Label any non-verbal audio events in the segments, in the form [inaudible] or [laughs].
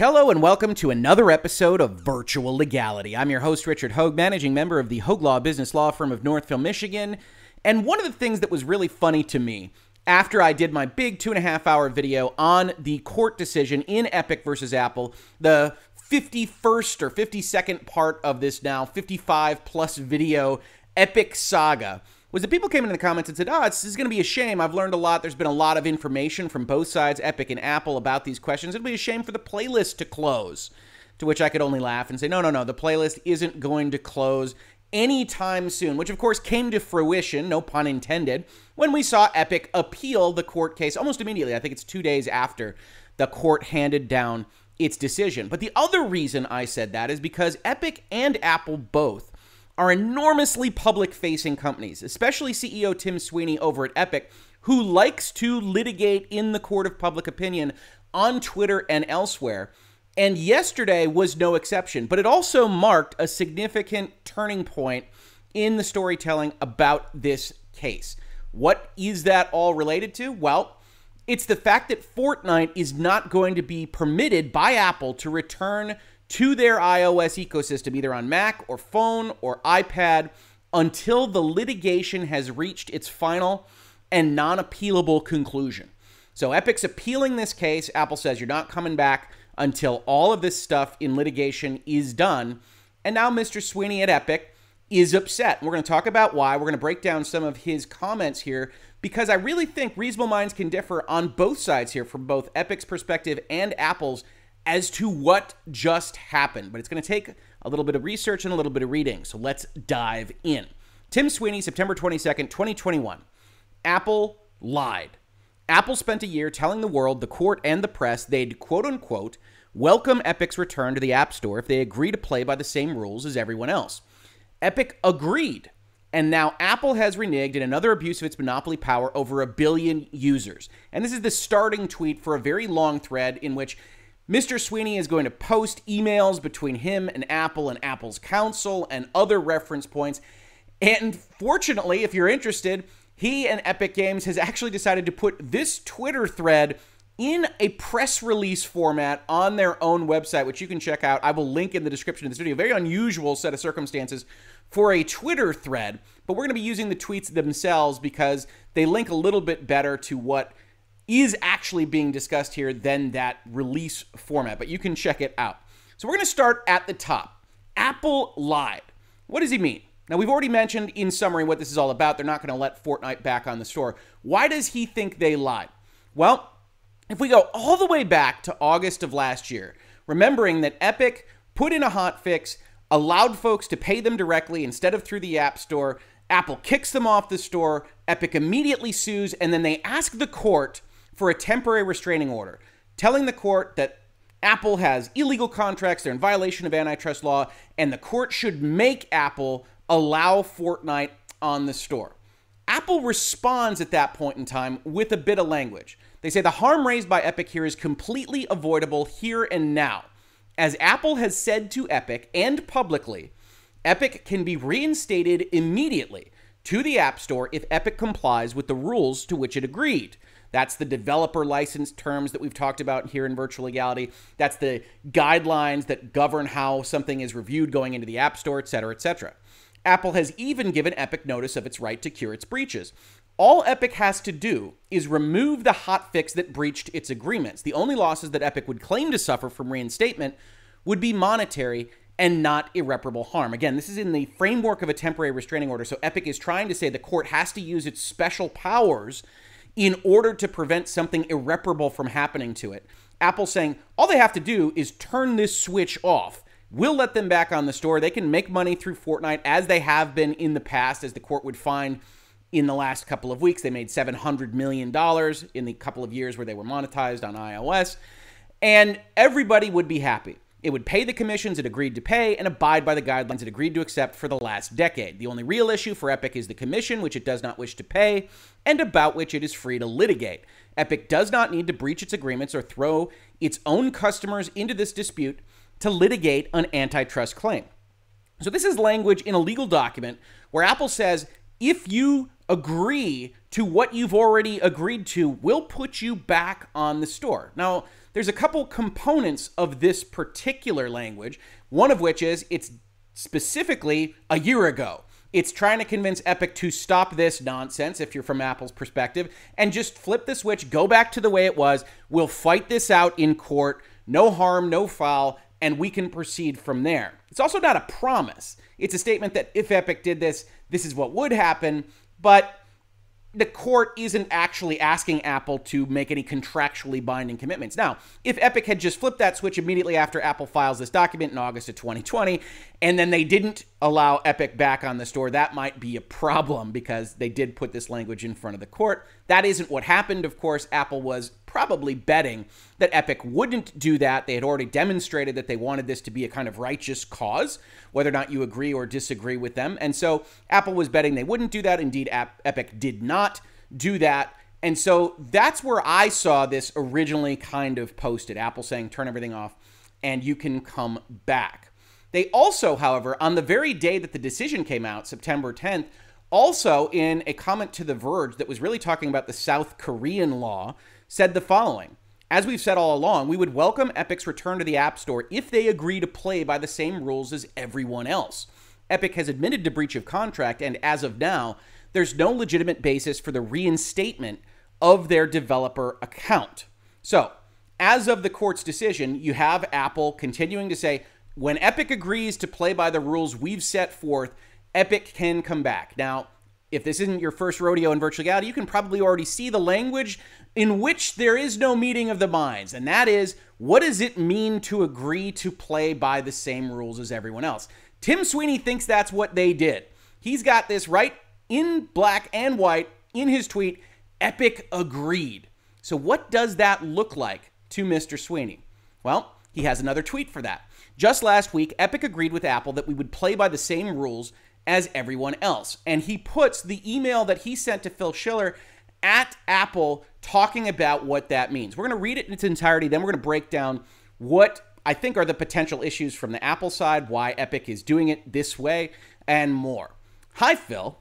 Hello and welcome to another episode of Virtual Legality. I'm your host, Richard Hoeg, managing member of the Hoeg Law business law firm of Northville, Michigan. And one of the things that was really funny to me after I did my big two and a half hour video on the court decision in Epic versus Apple, the 51st or 52nd part of this now 55 plus video Epic saga was that people came into the comments and said, "Oh, this is going to be a shame. I've learned a lot. There's been a lot of information from both sides, Epic and Apple, about these questions. It'll be a shame for the playlist to close." To which I could only laugh and say, "No, no, no. The playlist isn't going to close anytime soon." Which, of course, came to fruition, no pun intended, when we saw Epic appeal the court case almost immediately. I think it's two days after the court handed down its decision. But the other reason I said that is because Epic and Apple both are enormously public facing companies, especially CEO Tim Sweeney over at Epic, who likes to litigate in the court of public opinion on Twitter and elsewhere. And yesterday was no exception, but it also marked a significant turning point in the storytelling about this case. What is that all related to? Well, it's the fact that Fortnite is not going to be permitted by Apple to return to their iOS ecosystem, either on Mac or phone or iPad, until the litigation has reached its final and non appealable conclusion. So Epic's appealing this case. Apple says you're not coming back until all of this stuff in litigation is done. And now Mr. Sweeney at Epic is upset. We're going to talk about why. We're going to break down some of his comments here because I really think reasonable minds can differ on both sides here from both Epic's perspective and Apple's as to what just happened, but it's going to take a little bit of research and a little bit of reading. So let's dive in. Tim Sweeney, September 22nd, 2021. Apple lied. Apple spent a year telling the world, the court, and the press they'd quote unquote welcome Epic's return to the App Store if they agree to play by the same rules as everyone else. Epic agreed. And now Apple has reneged in another abuse of its monopoly power over a billion users. And this is the starting tweet for a very long thread in which Mr. Sweeney is going to post emails between him and Apple and Apple's counsel and other reference points. And fortunately, if you're interested, he and Epic Games has actually decided to put this Twitter thread in a press release format on their own website, which you can check out. I will link in the description of this video. Very unusual set of circumstances for a Twitter thread, but we're going to be using the tweets themselves because they link a little bit better to what is actually being discussed here than that release format, but you can check it out. So we're going to start at the top. Apple lied. What does he mean? Now, we've already mentioned in summary what this is all about. They're not going to let Fortnite back on the store. Why does he think they lied? Well, if we go all the way back to August of last year, remembering that Epic put in a hot fix, allowed folks to pay them directly instead of through the App Store, Apple kicks them off the store, Epic immediately sues, and then they ask the court for a temporary restraining order, telling the court that Apple has illegal contracts, they're in violation of antitrust law, and the court should make Apple allow Fortnite on the store. Apple responds at that point in time with a bit of language. They say the harm raised by Epic here is completely avoidable here and now. As Apple has said to Epic and publicly, Epic can be reinstated immediately to the App Store if Epic complies with the rules to which it agreed. That's the developer license terms that we've talked about here in virtual legality. That's the guidelines that govern how something is reviewed going into the App Store, et cetera, et cetera. Apple has even given Epic notice of its right to cure its breaches. All Epic has to do is remove the hotfix that breached its agreements. The only losses that Epic would claim to suffer from reinstatement would be monetary and not irreparable harm. Again, this is in the framework of a temporary restraining order. So Epic is trying to say the court has to use its special powers in order to prevent something irreparable from happening to it. Apple saying all they have to do is turn this switch off. We'll let them back on the store. They can make money through Fortnite as they have been in the past, as the court would find in the last couple of weeks. They made $700 million in the couple of years where they were monetized on iOS, and everybody would be happy. It would pay the commissions it agreed to pay and abide by the guidelines it agreed to accept for the last decade. The only real issue for Epic is the commission, which it does not wish to pay, and about which it is free to litigate. Epic does not need to breach its agreements or throw its own customers into this dispute to litigate an antitrust claim. So, this is language in a legal document where Apple says if you agree to what you've already agreed to, we'll put you back on the store. Now, there's a couple components of this particular language, one of which is it's specifically a year ago. It's trying to convince Epic to stop this nonsense, if you're from Apple's perspective, and just flip the switch, go back to the way it was. We'll fight this out in court. No harm, no foul, and we can proceed from there. It's also not a promise. It's a statement that if Epic did this, this is what would happen, but the court isn't actually asking Apple to make any contractually binding commitments. Now, if Epic had just flipped that switch immediately after Apple files this document in August of 2020, and then they didn't allow Epic back on the store, that might be a problem because they did put this language in front of the court. That isn't what happened. Of course, Apple was probably betting that Epic wouldn't do that. They had already demonstrated that they wanted this to be a kind of righteous cause, whether or not you agree or disagree with them. And so Apple was betting they wouldn't do that. Indeed, Epic did not do that. And so that's where I saw this originally kind of posted Apple saying, turn everything off and you can come back. They also, however, on the very day that the decision came out, September 10th, also in a comment to The Verge that was really talking about the South Korean law said the following As we've said all along, we would welcome Epic's return to the App Store if they agree to play by the same rules as everyone else. Epic has admitted to breach of contract, and as of now, there's no legitimate basis for the reinstatement of their developer account. So, as of the court's decision, you have Apple continuing to say, when Epic agrees to play by the rules we've set forth, Epic can come back. Now, if this isn't your first rodeo in virtual legality, you can probably already see the language in which there is no meeting of the minds, and that is what does it mean to agree to play by the same rules as everyone else? Tim Sweeney thinks that's what they did. He's got this right in black and white in his tweet Epic agreed. So, what does that look like to Mr. Sweeney? Well, he has another tweet for that. Just last week, Epic agreed with Apple that we would play by the same rules as everyone else. And he puts the email that he sent to Phil Schiller at Apple talking about what that means. We're going to read it in its entirety, then we're going to break down what I think are the potential issues from the Apple side, why Epic is doing it this way, and more. Hi, Phil.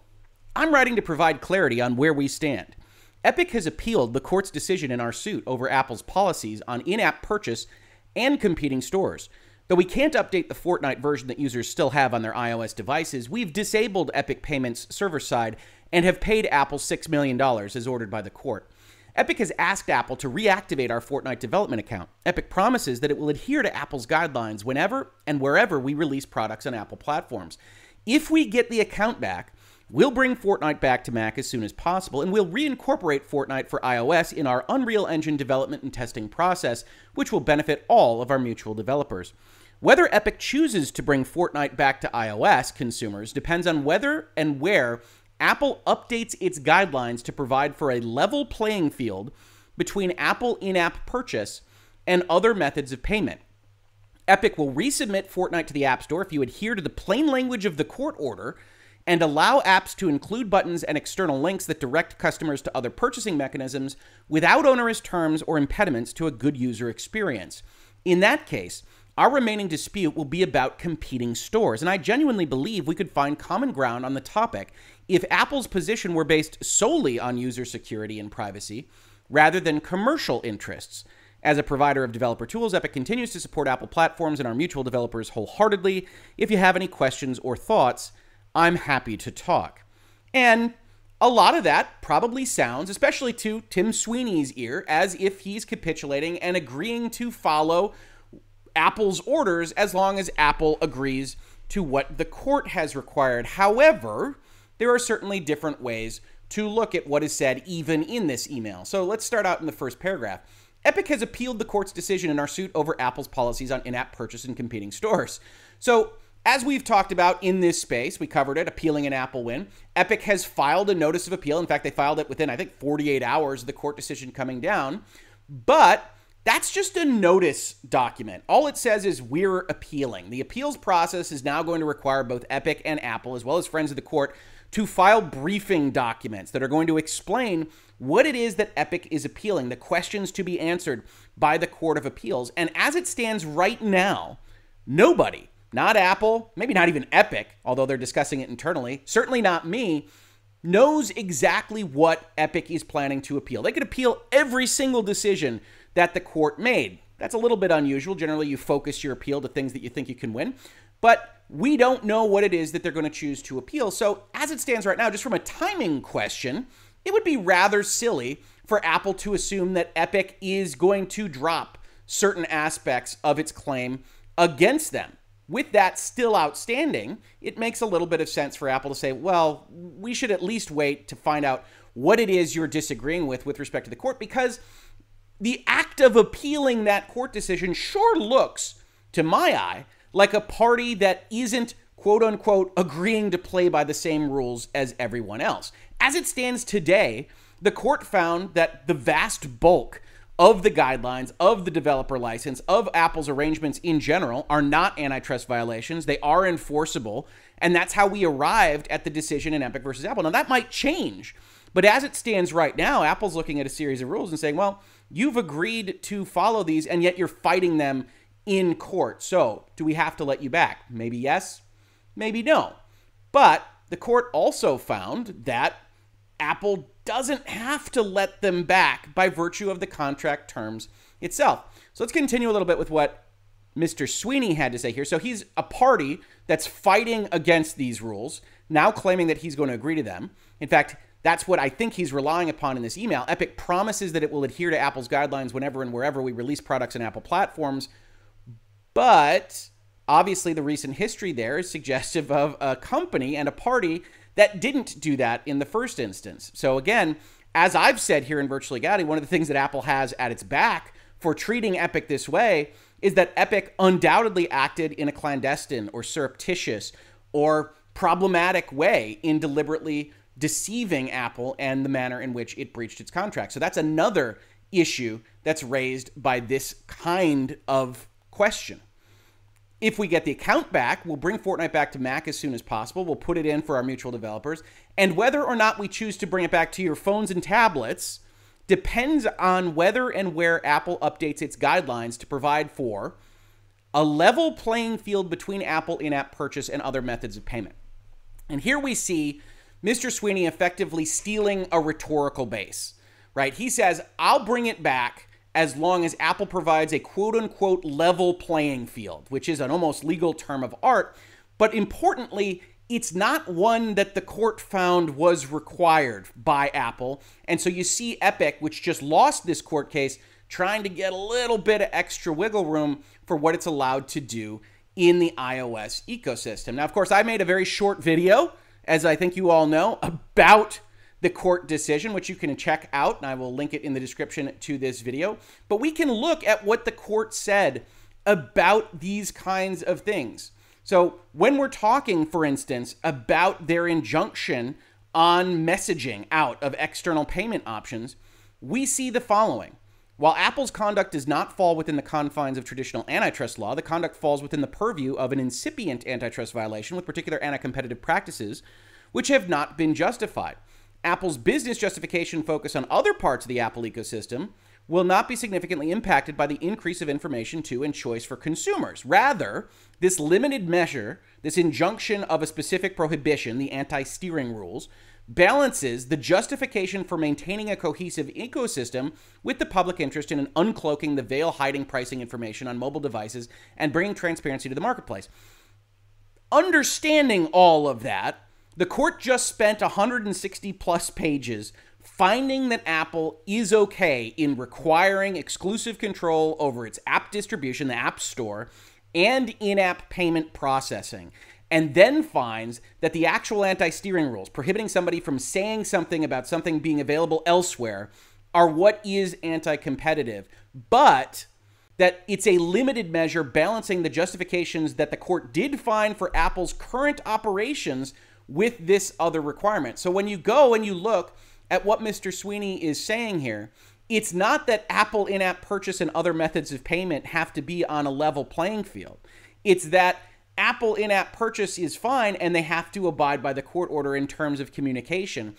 I'm writing to provide clarity on where we stand. Epic has appealed the court's decision in our suit over Apple's policies on in app purchase and competing stores. Though we can't update the Fortnite version that users still have on their iOS devices, we've disabled Epic Payments server side and have paid Apple $6 million as ordered by the court. Epic has asked Apple to reactivate our Fortnite development account. Epic promises that it will adhere to Apple's guidelines whenever and wherever we release products on Apple platforms. If we get the account back, we'll bring Fortnite back to Mac as soon as possible, and we'll reincorporate Fortnite for iOS in our Unreal Engine development and testing process, which will benefit all of our mutual developers. Whether Epic chooses to bring Fortnite back to iOS consumers depends on whether and where Apple updates its guidelines to provide for a level playing field between Apple in app purchase and other methods of payment. Epic will resubmit Fortnite to the App Store if you adhere to the plain language of the court order and allow apps to include buttons and external links that direct customers to other purchasing mechanisms without onerous terms or impediments to a good user experience. In that case, our remaining dispute will be about competing stores, and I genuinely believe we could find common ground on the topic if Apple's position were based solely on user security and privacy rather than commercial interests. As a provider of developer tools, Epic continues to support Apple platforms and our mutual developers wholeheartedly. If you have any questions or thoughts, I'm happy to talk. And a lot of that probably sounds, especially to Tim Sweeney's ear, as if he's capitulating and agreeing to follow Apple's orders as long as Apple agrees to what the court has required. However, there are certainly different ways to look at what is said even in this email. So let's start out in the first paragraph. Epic has appealed the court's decision in our suit over Apple's policies on in app purchase in competing stores. So, as we've talked about in this space, we covered it, appealing an Apple win. Epic has filed a notice of appeal. In fact, they filed it within, I think, 48 hours of the court decision coming down. But that's just a notice document. All it says is we're appealing. The appeals process is now going to require both Epic and Apple, as well as friends of the court, to file briefing documents that are going to explain what it is that Epic is appealing, the questions to be answered by the Court of Appeals. And as it stands right now, nobody, not Apple, maybe not even Epic, although they're discussing it internally, certainly not me, knows exactly what Epic is planning to appeal. They could appeal every single decision that the court made. That's a little bit unusual. Generally, you focus your appeal to things that you think you can win. But we don't know what it is that they're going to choose to appeal. So, as it stands right now, just from a timing question, it would be rather silly for Apple to assume that Epic is going to drop certain aspects of its claim against them. With that still outstanding, it makes a little bit of sense for Apple to say, well, we should at least wait to find out what it is you're disagreeing with with respect to the court because the act of appealing that court decision sure looks, to my eye, like a party that isn't quote unquote agreeing to play by the same rules as everyone else. As it stands today, the court found that the vast bulk of the guidelines, of the developer license, of Apple's arrangements in general are not antitrust violations. They are enforceable. And that's how we arrived at the decision in Epic versus Apple. Now, that might change. But as it stands right now, Apple's looking at a series of rules and saying, well, you've agreed to follow these, and yet you're fighting them in court. So, do we have to let you back? Maybe yes, maybe no. But the court also found that Apple doesn't have to let them back by virtue of the contract terms itself. So let's continue a little bit with what Mr. Sweeney had to say here. So he's a party that's fighting against these rules, now claiming that he's going to agree to them. In fact, that's what I think he's relying upon in this email. Epic promises that it will adhere to Apple's guidelines whenever and wherever we release products on Apple platforms. But obviously, the recent history there is suggestive of a company and a party that didn't do that in the first instance. So, again, as I've said here in Virtual Legality, one of the things that Apple has at its back for treating Epic this way is that Epic undoubtedly acted in a clandestine or surreptitious or problematic way in deliberately deceiving Apple and the manner in which it breached its contract. So that's another issue that's raised by this kind of question. If we get the account back, we'll bring Fortnite back to Mac as soon as possible. We'll put it in for our mutual developers. And whether or not we choose to bring it back to your phones and tablets depends on whether and where Apple updates its guidelines to provide for a level playing field between Apple in app purchase and other methods of payment. And here we see Mr. Sweeney effectively stealing a rhetorical base, right? He says, I'll bring it back as long as Apple provides a quote unquote level playing field, which is an almost legal term of art. But importantly, it's not one that the court found was required by Apple. And so you see Epic, which just lost this court case, trying to get a little bit of extra wiggle room for what it's allowed to do in the iOS ecosystem. Now, of course, I made a very short video, as I think you all know, about the court decision, which you can check out, and I will link it in the description to this video. But we can look at what the court said about these kinds of things. So, when we're talking, for instance, about their injunction on messaging out of external payment options, we see the following. While Apple's conduct does not fall within the confines of traditional antitrust law, the conduct falls within the purview of an incipient antitrust violation with particular anti competitive practices which have not been justified. Apple's business justification focus on other parts of the Apple ecosystem will not be significantly impacted by the increase of information to and choice for consumers. Rather, this limited measure, this injunction of a specific prohibition, the anti steering rules, balances the justification for maintaining a cohesive ecosystem with the public interest in uncloaking the veil hiding pricing information on mobile devices and bringing transparency to the marketplace. Understanding all of that, the court just spent 160 plus pages finding that Apple is okay in requiring exclusive control over its app distribution, the App Store, and in app payment processing, and then finds that the actual anti steering rules prohibiting somebody from saying something about something being available elsewhere are what is anti competitive. But that it's a limited measure balancing the justifications that the court did find for Apple's current operations with this other requirement. So when you go and you look at what Mr. Sweeney is saying here, it's not that Apple in app purchase and other methods of payment have to be on a level playing field. It's that Apple in app purchase is fine and they have to abide by the court order in terms of communication.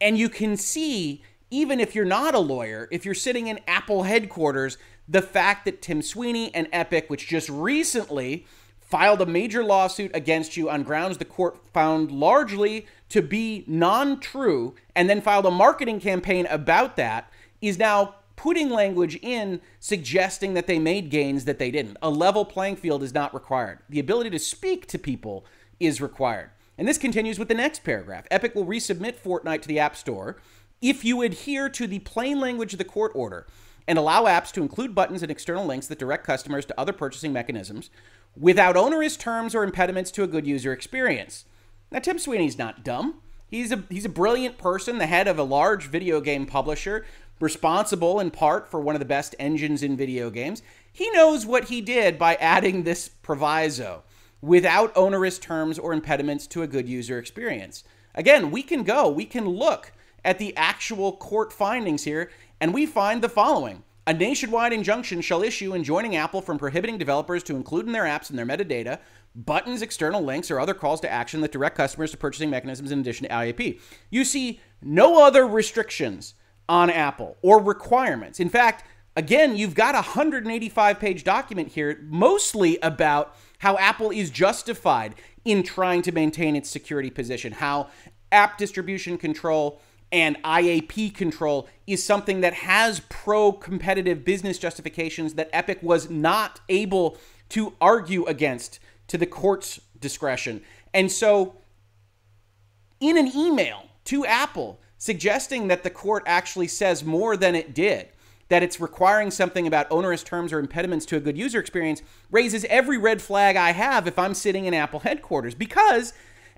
And you can see, even if you're not a lawyer, if you're sitting in Apple headquarters, the fact that Tim Sweeney and Epic, which just recently filed a major lawsuit against you on grounds the court found largely to be non true, and then filed a marketing campaign about that, is now putting language in suggesting that they made gains that they didn't. A level playing field is not required. The ability to speak to people is required. And this continues with the next paragraph. Epic will resubmit Fortnite to the App Store if you adhere to the plain language of the court order and allow apps to include buttons and external links that direct customers to other purchasing mechanisms without onerous terms or impediments to a good user experience. Now, Tim Sweeney's not dumb. He's a he's a brilliant person, the head of a large video game publisher, responsible in part for one of the best engines in video games. He knows what he did by adding this proviso without onerous terms or impediments to a good user experience. Again, we can go, we can look at the actual court findings here, and we find the following. A nationwide injunction shall issue enjoining Apple from prohibiting developers to include in their apps and their metadata buttons, external links, or other calls to action that direct customers to purchasing mechanisms in addition to IAP. You see no other restrictions on Apple or requirements. In fact, again, you've got a 185 page document here, mostly about how Apple is justified in trying to maintain its security position, how app distribution control and IAP control is something that has pro competitive business justifications that Epic was not able to argue against to the court's discretion. And so, in an email to Apple suggesting that the court actually says more than it did, that it's requiring something about onerous terms or impediments to a good user experience, raises every red flag I have if I'm sitting in Apple headquarters because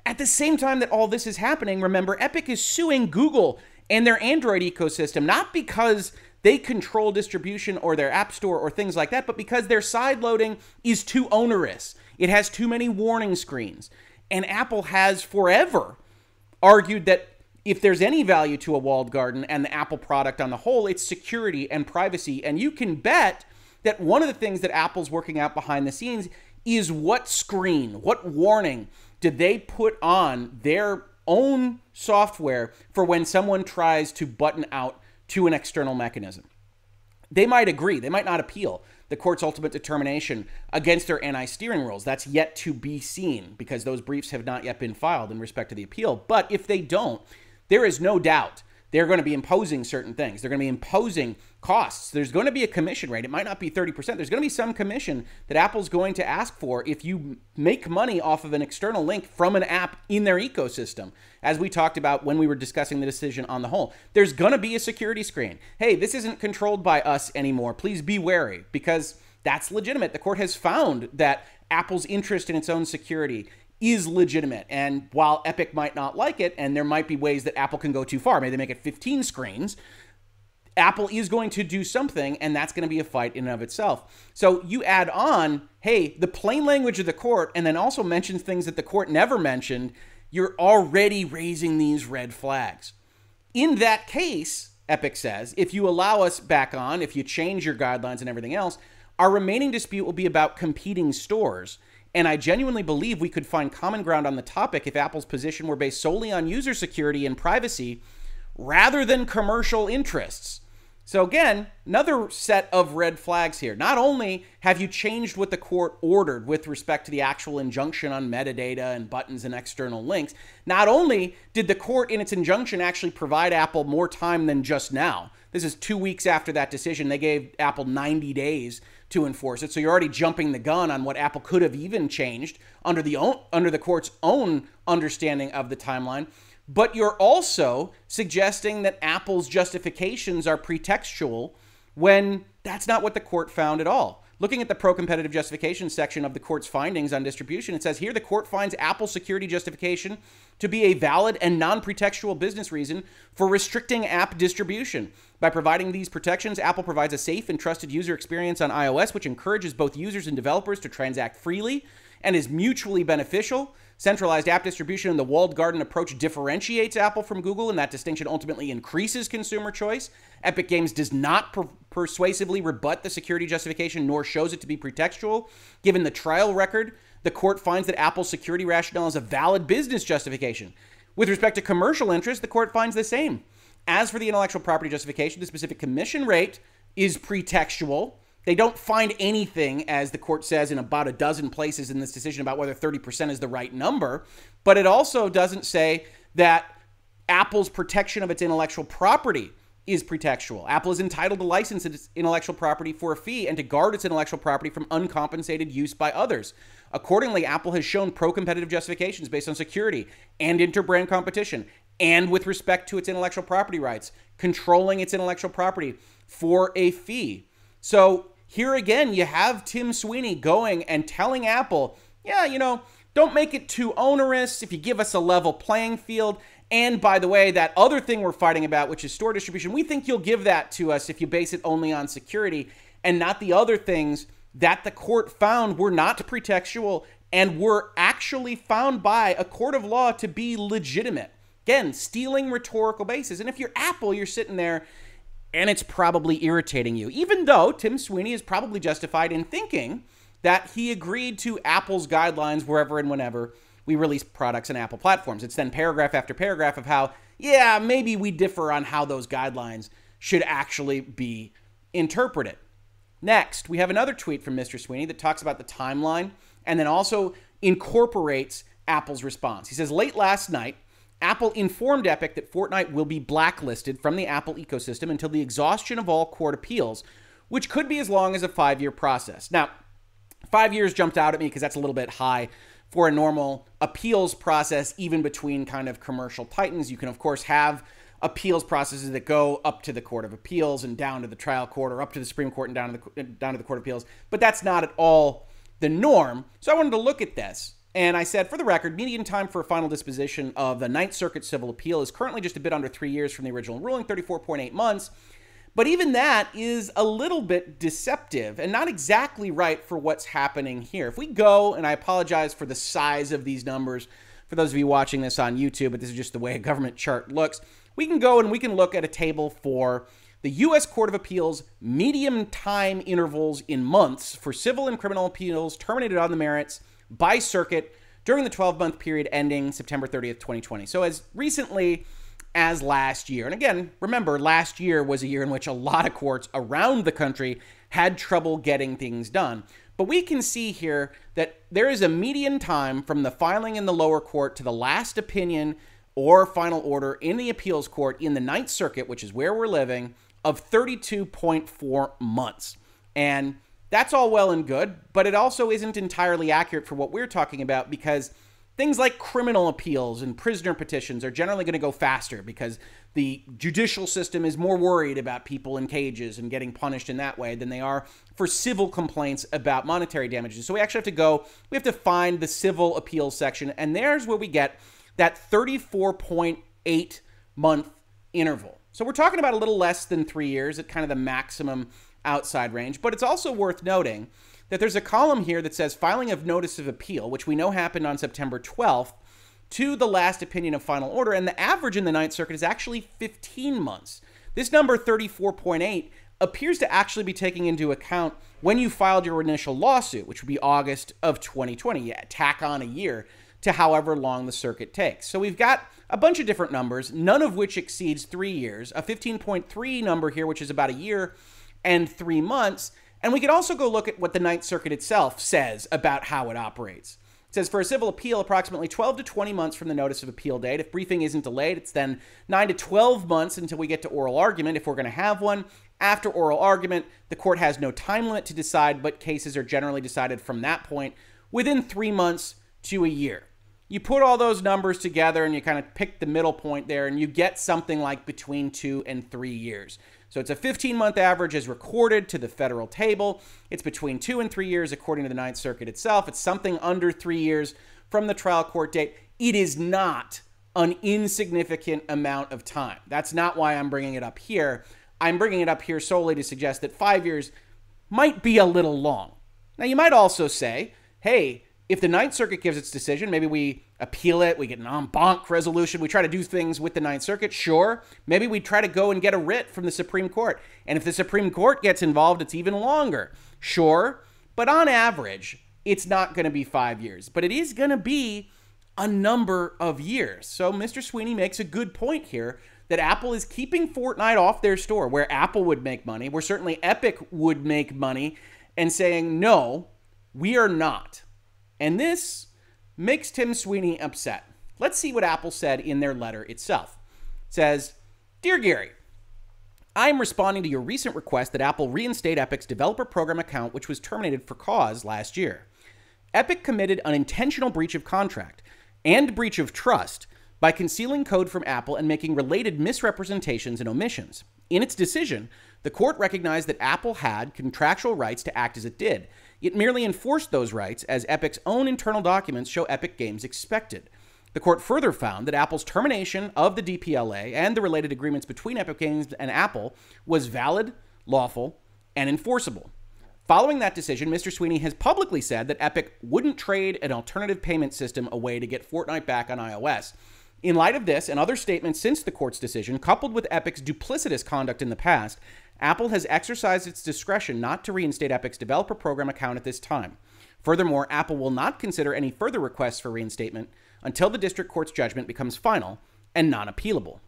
at the same time that all this is happening, remember, Epic is suing Google and their Android ecosystem, not because they control distribution or their app store or things like that, but because their side loading is too onerous. It has too many warning screens. And Apple has forever argued that if there's any value to a walled garden and the Apple product on the whole, it's security and privacy. And you can bet that one of the things that Apple's working out behind the scenes is what screen, what warning did they put on their own software for when someone tries to button out to an external mechanism. They might agree, they might not appeal the court's ultimate determination against their anti steering rules. That's yet to be seen because those briefs have not yet been filed in respect to the appeal. But if they don't, there is no doubt they're going to be imposing certain things. They're going to be imposing costs. There's going to be a commission rate. It might not be 30%. There's going to be some commission that Apple's going to ask for if you make money off of an external link from an app in their ecosystem. As we talked about when we were discussing the decision on the whole, there's going to be a security screen. Hey, this isn't controlled by us anymore. Please be wary because that's legitimate. The court has found that Apple's interest in its own security is legitimate. And while Epic might not like it, and there might be ways that Apple can go too far, maybe they make it 15 screens, Apple is going to do something, and that's going to be a fight in and of itself. So you add on, hey, the plain language of the court, and then also mentions things that the court never mentioned, you're already raising these red flags. In that case, Epic says, if you allow us back on, if you change your guidelines and everything else, our remaining dispute will be about competing stores. And I genuinely believe we could find common ground on the topic if Apple's position were based solely on user security and privacy rather than commercial interests. So, again, another set of red flags here. Not only have you changed what the court ordered with respect to the actual injunction on metadata and buttons and external links, not only did the court in its injunction actually provide Apple more time than just now. This is two weeks after that decision. They gave Apple 90 days to enforce it. So you're already jumping the gun on what Apple could have even changed under the own, under the court's own understanding of the timeline. But you're also suggesting that Apple's justifications are pretextual when that's not what the court found at all. Looking at the pro competitive justification section of the court's findings on distribution, it says here the court finds Apple security justification to be a valid and non pretextual business reason for restricting app distribution. By providing these protections, Apple provides a safe and trusted user experience on iOS, which encourages both users and developers to transact freely and is mutually beneficial. Centralized app distribution and the walled garden approach differentiates Apple from Google, and that distinction ultimately increases consumer choice. Epic Games does not per- persuasively rebut the security justification nor shows it to be pretextual. Given the trial record, the court finds that Apple's security rationale is a valid business justification. With respect to commercial interest, the court finds the same. As for the intellectual property justification, the specific commission rate is pretextual they don't find anything, as the court says in about a dozen places in this decision, about whether 30% is the right number. But it also doesn't say that Apple's protection of its intellectual property is pretextual. Apple is entitled to license its intellectual property for a fee and to guard its intellectual property from uncompensated use by others. Accordingly, Apple has shown pro competitive justifications based on security and interbrand competition and with respect to its intellectual property rights, controlling its intellectual property for a fee. So here again, you have Tim Sweeney going and telling Apple, yeah, you know, don't make it too onerous if you give us a level playing field. And by the way, that other thing we're fighting about, which is store distribution, we think you'll give that to us if you base it only on security and not the other things that the court found were not pretextual and were actually found by a court of law to be legitimate. Again, stealing rhetorical bases. And if you're Apple, you're sitting there and it's probably irritating you, even though Tim Sweeney is probably justified in thinking that he agreed to Apple's guidelines wherever and whenever we release products on Apple platforms. It's then paragraph after paragraph of how, yeah, maybe we differ on how those guidelines should actually be interpreted. Next, we have another tweet from Mr. Sweeney that talks about the timeline and then also incorporates Apple's response. He says, Late last night, Apple informed Epic that Fortnite will be blacklisted from the Apple ecosystem until the exhaustion of all court appeals, which could be as long as a five year process. Now, five years jumped out at me because that's a little bit high for a normal appeals process, even between kind of commercial titans. You can, of course, have appeals processes that go up to the Court of Appeals and down to the trial court, or up to the Supreme Court and down to the down to the Court of Appeals. But that's not at all the norm. So I wanted to look at this and I said, for the record, median time for a final disposition of the Ninth Circuit civil appeal is currently just a bit under three years from the original ruling, 34.8 months. But even that is a little bit deceptive and not exactly right for what's happening here. If we go, and I apologize for the size of these numbers for those of you watching this on YouTube, but this is just the way a government chart looks, we can go and we can look at a table for the U.S. Court of Appeals medium time intervals in months for civil and criminal appeals terminated on the merits by circuit during the 12 month period ending September 30th, 2020. So, as recently as last year, and again, remember, last year was a year in which a lot of courts around the country had trouble getting things done. But we can see here that there is a median time from the filing in the lower court to the last opinion or final order in the appeals court in the Ninth Circuit, which is where we're living, of 32.4 months. And that's all well and good, but it also isn't entirely accurate for what we're talking about because things like criminal appeals and prisoner petitions are generally going to go faster because the judicial system is more worried about people in cages and getting punished in that way than they are for civil complaints about monetary damages. So we actually have to go, we have to find the civil appeals section, and there's where we get that 34.8 month interval. So we're talking about a little less than three years at kind of the maximum outside range. But it's also worth noting that there's a column here that says filing of notice of appeal, which we know happened on September 12th, to the last opinion of final order. And the average in the Ninth Circuit is actually 15 months. This number, 34.8, appears to actually be taking into account when you filed your initial lawsuit, which would be August of 2020. Yeah, tack on a year to however long the circuit takes. So we've got a bunch of different numbers, none of which exceeds three years. A 15.3 number here, which is about a year and three months. And we could also go look at what the Ninth Circuit itself says about how it operates. It says for a civil appeal, approximately 12 to 20 months from the notice of appeal date. If briefing isn't delayed, it's then 9 to 12 months until we get to oral argument if we're going to have one. After oral argument, the court has no time limit to decide, but cases are generally decided from that point within three months to a year. You put all those numbers together and you kind of pick the middle point there, and you get something like between two and three years. So it's a 15 month average as recorded to the federal table. It's between two and three years according to the Ninth Circuit itself. It's something under three years from the trial court date. It is not an insignificant amount of time. That's not why I'm bringing it up here. I'm bringing it up here solely to suggest that five years might be a little long. Now, you might also say, hey, if the Ninth Circuit gives its decision, maybe we appeal it, we get an en banc resolution, we try to do things with the Ninth Circuit, sure. Maybe we try to go and get a writ from the Supreme Court. And if the Supreme Court gets involved, it's even longer, sure. But on average, it's not going to be five years, but it is going to be a number of years. So Mr. Sweeney makes a good point here that Apple is keeping Fortnite off their store, where Apple would make money, where certainly Epic would make money, and saying, no, we are not. And this makes Tim Sweeney upset. Let's see what Apple said in their letter itself. It says, Dear Gary, I'm responding to your recent request that Apple reinstate Epic's developer program account, which was terminated for cause last year. Epic committed an intentional breach of contract and breach of trust by concealing code from Apple and making related misrepresentations and omissions. In its decision, the court recognized that Apple had contractual rights to act as it did. It merely enforced those rights as Epic's own internal documents show Epic Games expected. The court further found that Apple's termination of the DPLA and the related agreements between Epic Games and Apple was valid, lawful, and enforceable. Following that decision, Mr. Sweeney has publicly said that Epic wouldn't trade an alternative payment system away to get Fortnite back on iOS. In light of this and other statements since the court's decision, coupled with Epic's duplicitous conduct in the past, Apple has exercised its discretion not to reinstate Epic's developer program account at this time. Furthermore, Apple will not consider any further requests for reinstatement until the district court's judgment becomes final and non appealable.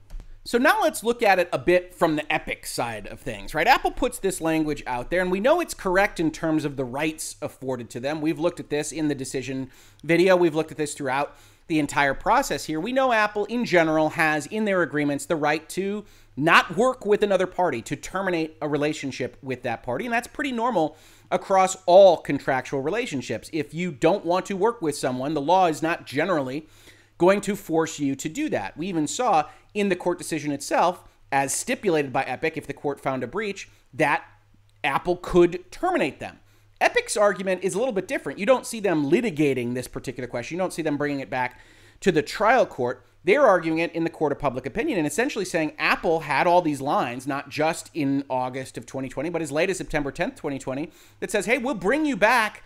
So now let's look at it a bit from the Epic side of things, right? Apple puts this language out there, and we know it's correct in terms of the rights afforded to them. We've looked at this in the decision video, we've looked at this throughout the entire process here. We know Apple in general has in their agreements the right to not work with another party, to terminate a relationship with that party, and that's pretty normal across all contractual relationships. If you don't want to work with someone, the law is not generally going to force you to do that. We even saw in the court decision itself, as stipulated by Epic, if the court found a breach, that Apple could terminate them. Epic's argument is a little bit different. You don't see them litigating this particular question, you don't see them bringing it back to the trial court. They're arguing it in the court of public opinion and essentially saying Apple had all these lines, not just in August of 2020, but as late as September 10th, 2020, that says, hey, we'll bring you back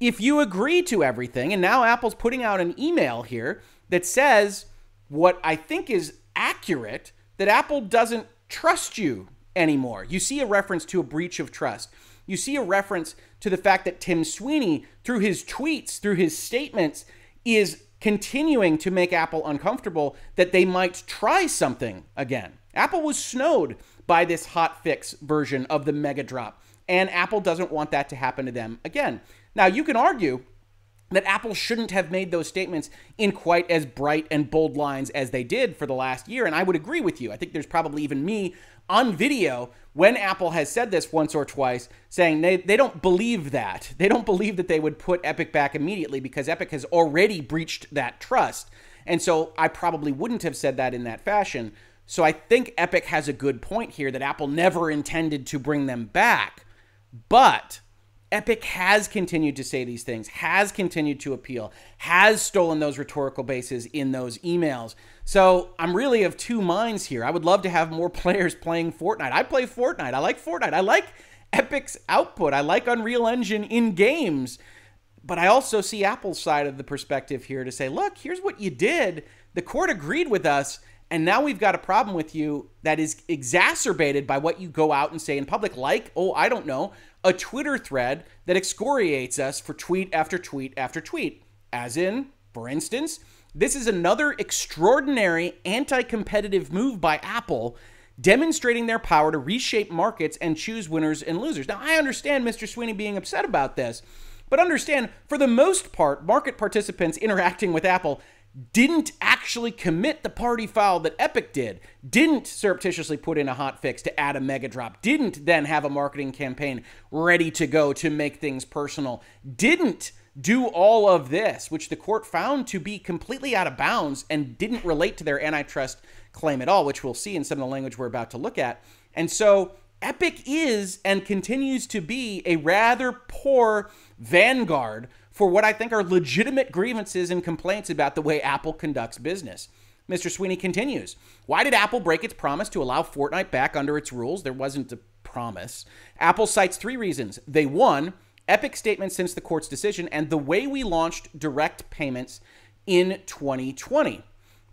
if you agree to everything. And now Apple's putting out an email here that says what I think is accurate that Apple doesn't trust you anymore. You see a reference to a breach of trust. You see a reference to the fact that Tim Sweeney, through his tweets, through his statements, is continuing to make Apple uncomfortable that they might try something again. Apple was snowed by this hot fix version of the Mega Drop, and Apple doesn't want that to happen to them again. Now, you can argue that Apple shouldn't have made those statements in quite as bright and bold lines as they did for the last year. And I would agree with you. I think there's probably even me on video when Apple has said this once or twice, saying they, they don't believe that. They don't believe that they would put Epic back immediately because Epic has already breached that trust. And so I probably wouldn't have said that in that fashion. So I think Epic has a good point here that Apple never intended to bring them back. But Epic has continued to say these things, has continued to appeal, has stolen those rhetorical bases in those emails. So I'm really of two minds here. I would love to have more [laughs] players playing Fortnite. I play Fortnite. I like Fortnite. I like Epic's output. I like Unreal Engine in games. But I also see Apple's side of the perspective here to say, look, here's what you did. The court agreed with us. And now we've got a problem with you that is exacerbated by what you go out and say in public, like, oh, I don't know, a Twitter thread that excoriates us for tweet after tweet after tweet. As in, for instance, this is another extraordinary anti competitive move by Apple demonstrating their power to reshape markets and choose winners and losers. Now, I understand Mr. Sweeney being upset about this, but understand, for the most part, market participants [laughs] interacting with Apple didn't actually commit the party foul that Epic did, didn't surreptitiously put in a hot fix to add a mega drop, didn't then have a marketing campaign ready to go to make things personal, didn't do all of this, which the court found to be completely out of bounds and didn't relate to their antitrust claim at all, which we'll see in some of the language we're about to look at. And so Epic is and continues to be a rather poor vanguard for what I think are legitimate grievances and complaints about the way Apple conducts business. Mr. Sweeney continues Why did Apple break its promise to allow Fortnite back under its rules? There wasn't a promise. Apple cites three reasons. They, one, epic statements since the court's decision, and the way we launched direct payments in 2020.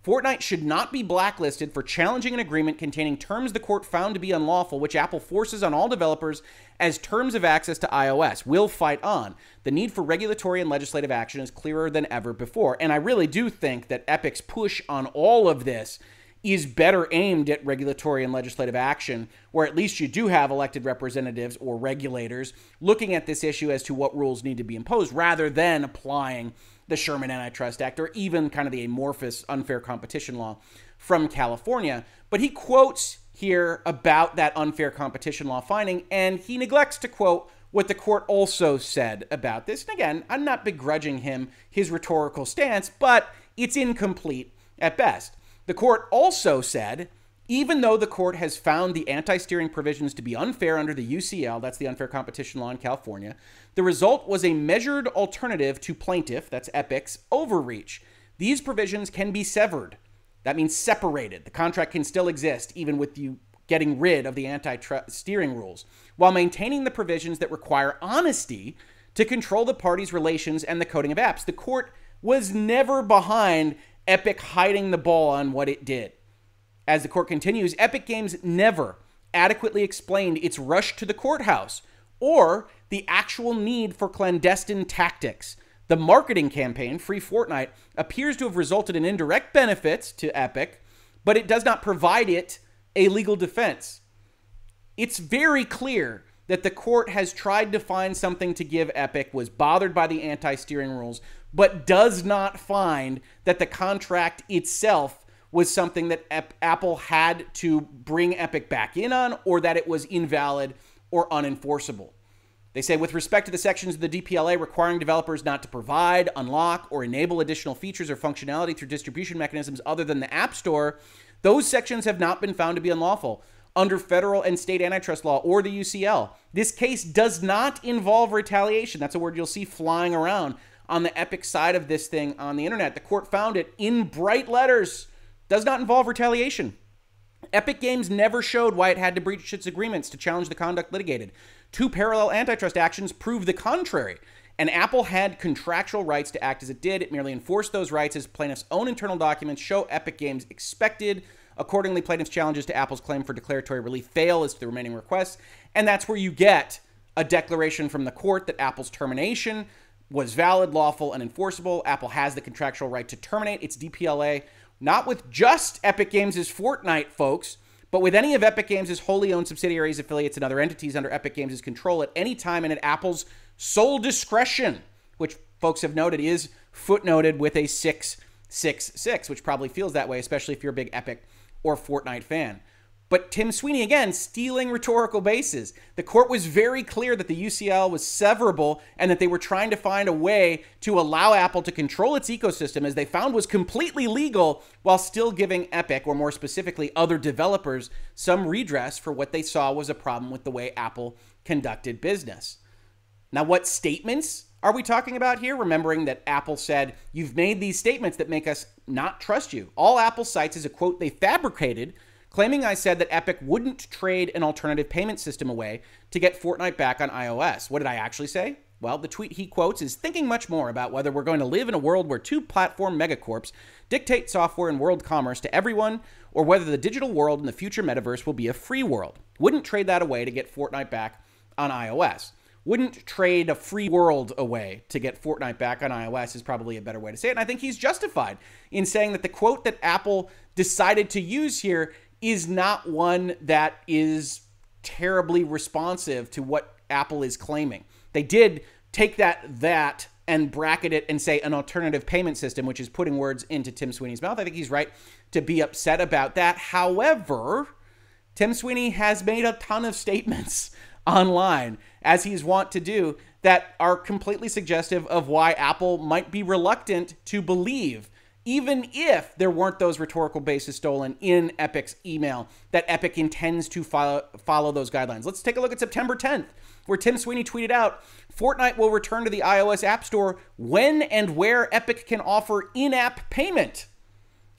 Fortnite should not be blacklisted for challenging an agreement containing terms the court found to be unlawful, which Apple forces on all developers as terms of access to iOS. Will fight on. The need for regulatory and legislative action is clearer than ever before. And I really do think that Epic's push on all of this is better aimed at regulatory and legislative action, where at least you do have elected representatives or regulators looking at this issue as to what rules need to be imposed rather than applying the Sherman Antitrust Act or even kind of the amorphous unfair competition law from California. But he quotes here about that unfair competition law finding, and he neglects to quote what the court also said about this. And again, I'm not begrudging him his rhetorical stance, but it's incomplete at best. The court also said even though the court has found the anti steering provisions to be unfair under the UCL, that's the unfair competition law in California, the result was a measured alternative to plaintiff, that's Epic's, overreach. These provisions can be severed. That means separated. The contract can still exist, even with you getting rid of the anti steering rules, while maintaining the provisions that require honesty to control the parties' relations and the coding of apps. The court was never behind Epic hiding the ball on what it did. As the court continues, Epic Games never adequately explained its rush to the courthouse or the actual need for clandestine tactics. The marketing campaign, Free Fortnite, appears to have resulted in indirect benefits to Epic, but it does not provide it a legal defense. It's very clear that the court has tried to find something to give Epic, was bothered by the anti steering rules, but does not find that the contract itself was something that Ep- Apple had to bring Epic back in on or that it was invalid or unenforceable. They say, with respect to the sections of the DPLA requiring developers not to provide, unlock, or enable additional features or functionality through distribution mechanisms other than the App Store, those sections have not been found to be unlawful under federal and state antitrust law or the UCL. This case does not involve retaliation. That's a word you'll see flying around on the Epic side of this thing on the internet. The court found it in bright letters does not involve retaliation. Epic Games never showed why it had to breach its agreements to challenge the conduct litigated. Two parallel antitrust actions prove the contrary. And Apple had contractual rights to act as it did. It merely enforced those rights as plaintiffs' own internal documents show Epic Games expected. Accordingly, plaintiffs' challenges to Apple's claim for declaratory relief fail as to the remaining requests. And that's where you get a declaration from the court that Apple's termination was valid, lawful, and enforceable. Apple has the contractual right to terminate its DPLA not with just Epic Games' Fortnite, folks, but with any of Epic Games' wholly owned subsidiaries, affiliates, and other entities under Epic Games' control at any time and at Apple's sole discretion, which folks have noted is footnoted with a 666, which probably feels that way, especially if you're a big Epic or Fortnite fan. But Tim Sweeney, again, stealing rhetorical bases. The court was very clear that the UCL was severable and that they were trying to find a way to allow Apple to control its ecosystem, as they found was completely legal, while still giving Epic, or more specifically, other developers, some redress for what they saw was a problem with the way Apple conducted business. Now, what statements are we talking about here? Remembering that Apple said, You've made these statements that make us not trust you. All Apple cites is a quote they fabricated claiming I said that Epic wouldn't trade an alternative payment system away to get Fortnite back on iOS. What did I actually say? Well, the tweet he quotes is thinking much more about whether we're going to live in a world where two platform megacorps dictate software and world commerce to everyone, or whether the digital world in the future metaverse will be a free world. Wouldn't trade that away to get Fortnite back on iOS. Wouldn't trade a free world away to get Fortnite back on iOS is probably a better way to say it. And I think he's justified in saying that the quote that Apple decided to use here is not one that is terribly responsive to what Apple is claiming. They did take that that and bracket it and say an alternative payment system, which is putting words into Tim Sweeney's mouth. I think he's right to be upset about that. However, Tim Sweeney has made a ton of statements [laughs] online, as he's wont to do, that are completely suggestive of why Apple might be reluctant to believe even if there weren't those rhetorical bases stolen in Epic's email, that Epic intends to follow, follow those guidelines. Let's take a look at September 10th, where Tim Sweeney tweeted out Fortnite will return to the iOS App Store when and where Epic can offer in app payment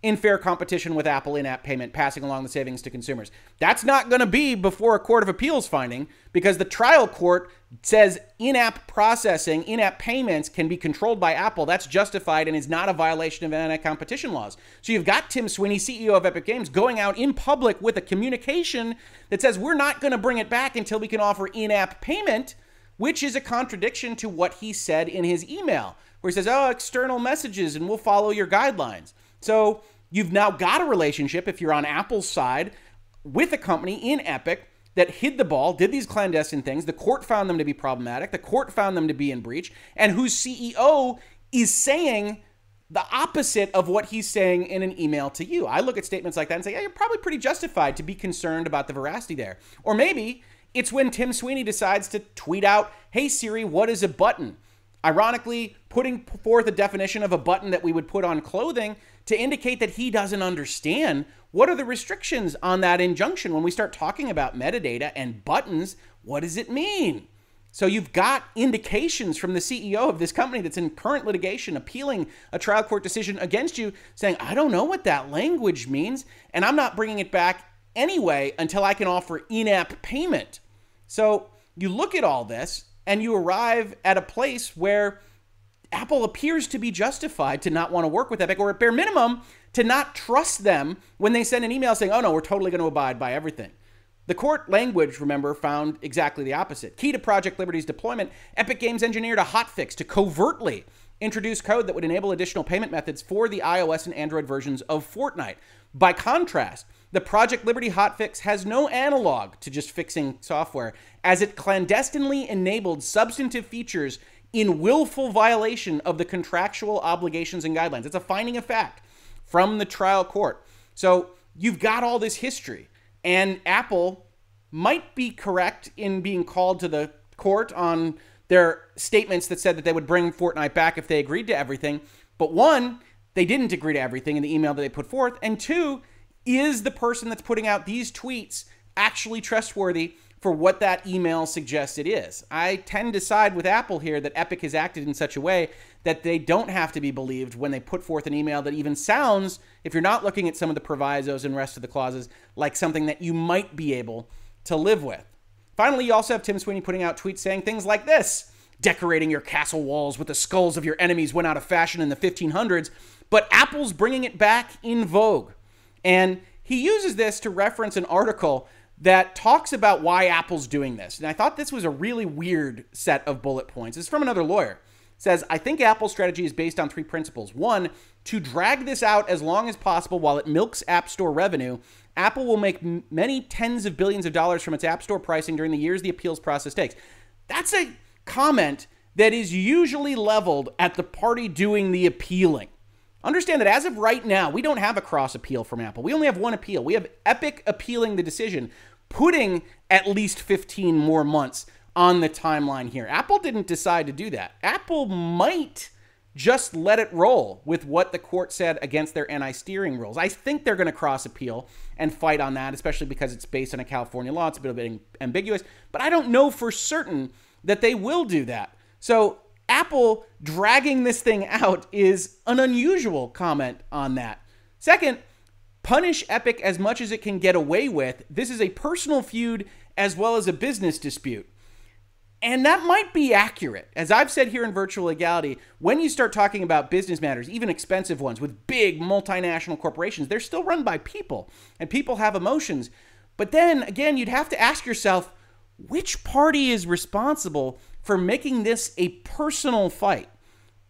in fair competition with Apple in app payment, passing along the savings to consumers. That's not going to be before a court of appeals finding because the trial court says in app processing, in app payments can be controlled by Apple. That's justified and is not a violation of anti competition laws. So you've got Tim Sweeney, CEO of Epic Games, going out in public with a communication that says we're not going to bring it back until we can offer in app payment, which is a contradiction to what he said in his email, where he says, oh, external messages and we'll follow your guidelines. So You've now got a relationship, if you're on Apple's side, with a company in Epic that hid the ball, did these clandestine things. The court found them to be problematic. The court found them to be in breach, and whose CEO is saying the opposite of what he's saying in an email to you. I look at statements like that and say, yeah, you're probably pretty justified to be concerned about the veracity there. Or maybe it's when Tim Sweeney decides to tweet out, hey Siri, what is a button? Ironically, putting forth a definition of a button that we would put on clothing to indicate that he doesn't understand what are the restrictions on that injunction when we start talking about metadata and buttons. What does it mean? So you've got indications from the CEO of this company that's in current litigation appealing a trial court decision against you saying, I don't know what that language means, and I'm not bringing it back anyway until I can offer in app payment. So you look at all this and you arrive at a place where Apple appears to be justified to not want to work with Epic, or at bare minimum, to not trust them when they send an email saying, oh no, we're totally going to abide by everything. The court language, remember, found exactly the opposite. Key to Project Liberty's deployment, Epic Games engineered a hotfix to covertly introduce code that would enable additional payment methods for the iOS and Android versions of Fortnite. By contrast, the Project Liberty hotfix has no analog to just fixing software, as it clandestinely enabled substantive features in willful violation of the contractual obligations and guidelines. It's a finding of fact from the trial court. So you've got all this history. And Apple might be correct in being called to the court on their statements that said that they would bring Fortnite back if they agreed to everything. But one, they didn't agree to everything in the email that they put forth. And two, is the person that's putting out these tweets actually trustworthy for what that email suggests it is? I tend to side with Apple here that Epic has acted in such a way that they don't have to be believed when they put forth an email that even sounds, if you're not looking at some of the provisos and rest of the clauses, like something that you might be able to live with. Finally, you also have Tim Sweeney putting out tweets saying things like this decorating your castle walls with the skulls of your enemies went out of fashion in the 1500s, but Apple's bringing it back in vogue. And he uses this to reference an article that talks about why Apple's doing this. And I thought this was a really weird set of bullet points. It's from another lawyer. It says, I think Apple's strategy is based on three principles. One, to drag this out as long as possible while it milks App Store revenue. Apple will make m- many tens of billions of dollars from its App Store pricing during the years the appeals process takes. That's a comment that is usually leveled at the party doing the appealing. Understand that as of right now, we don't have a cross appeal from Apple. We only have one appeal. We have Epic appealing the decision, putting at least 15 more months on the timeline here. Apple didn't decide to do that. Apple might just let it roll with what the court said against their anti steering rules. I think they're going to cross appeal and fight on that, especially because it's based on a California law. It's a bit, ambiguous, but I don't know for certain that they will do that. So Apple dragging this thing out is an unusual comment on that. Second, punish Epic as much as it can get away with. This is a personal feud as well as a business dispute. And that might be accurate. As I've said here in Virtual Legality, when you start talking about business matters, even expensive ones with big multinational corporations, they're still run by people, and people have emotions. But then again, you'd have to ask yourself which party is responsible for making this a personal fight?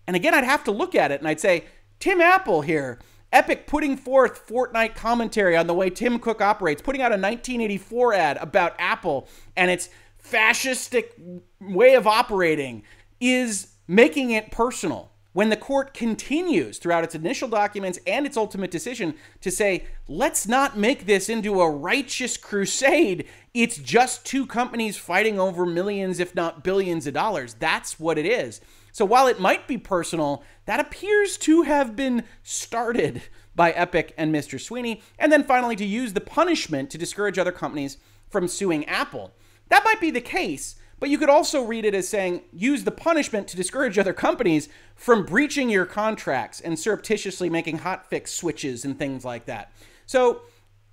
And again, I'd have to look at it and I'd say, Tim Apple here, Epic putting forth Fortnite commentary on the way Tim Cook operates, putting out a 1984 ad about Apple and its fascistic way of operating is making it personal when the court continues throughout its initial documents and its ultimate decision to say, let's not make this into a righteous crusade. It's just two companies fighting over millions, if not billions of dollars. That's what it is. So while it might be personal, that appears to have been started by Epic and Mr. Sweeney. And then finally, to use the punishment to discourage other companies from suing Apple. That might be the case, but you could also read it as saying use the punishment to discourage other companies from breaching your contracts and surreptitiously making hotfix switches and things like that. So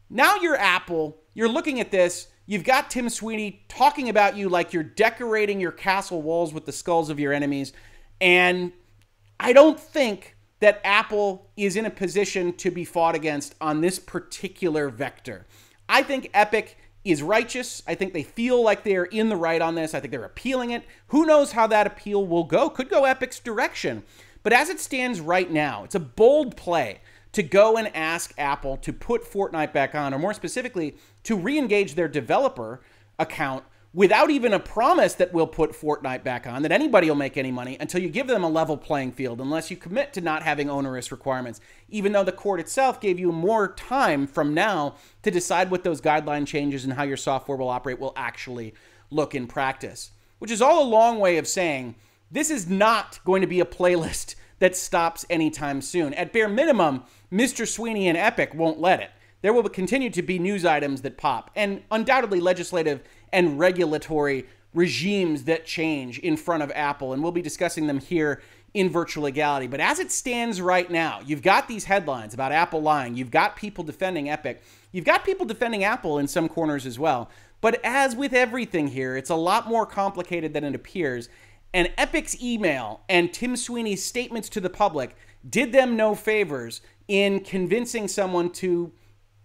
now you're Apple, you're looking at this, you've got Tim Sweeney talking about you like you're decorating your castle walls with the skulls of your enemies. And I don't think that Apple is in a position to be fought against on this particular vector. I think Epic is righteous. I think they feel like they're in the right on this. I think they're appealing it. Who knows how that appeal will go? Could go Epic's direction. But as it stands right now, it's a bold play to go and ask Apple to put Fortnite back on, or more specifically, to re engage their developer account without even a promise that we'll put Fortnite back on, that anybody will make any money until you give them a level playing field, unless you commit to not having onerous requirements, even though the court itself gave you more time from now to decide what those guideline changes and how your software will operate will actually look in practice. Which is all a long way of saying this is not going to be a playlist [laughs] that stops anytime soon. At bare minimum, Mr. Sweeney and Epic won't let it. There will continue to be news items that pop, and undoubtedly legislative and regulatory regimes that change in front of Apple, and we'll be discussing them here in virtual legality. But as it stands right now, you've got these headlines about Apple lying, you've got people defending Epic, you've got people defending Apple in some corners as well. But as with everything here, it's a lot more complicated than it appears. And Epic's email and Tim Sweeney's statements to the public did them no favors in convincing someone to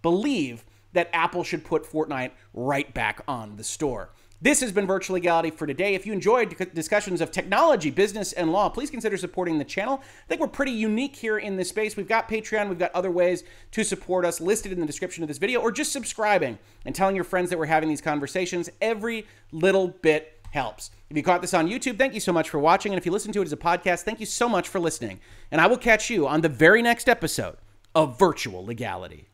believe that Apple should put Fortnite right back on the store. This has been Virtual Legality for today. If you enjoyed discussions of technology, business, and law, please consider supporting the channel. I think we're pretty unique here in this space. We've got Patreon, we've got other ways to support us listed in the description of this video, or just subscribing and telling your friends that we're having these conversations. Every little bit helps. If you caught this on YouTube, thank you so much for watching. And if you listen to it as a podcast, thank you so much for listening. And I will catch you on the very next episode of Virtual Legality.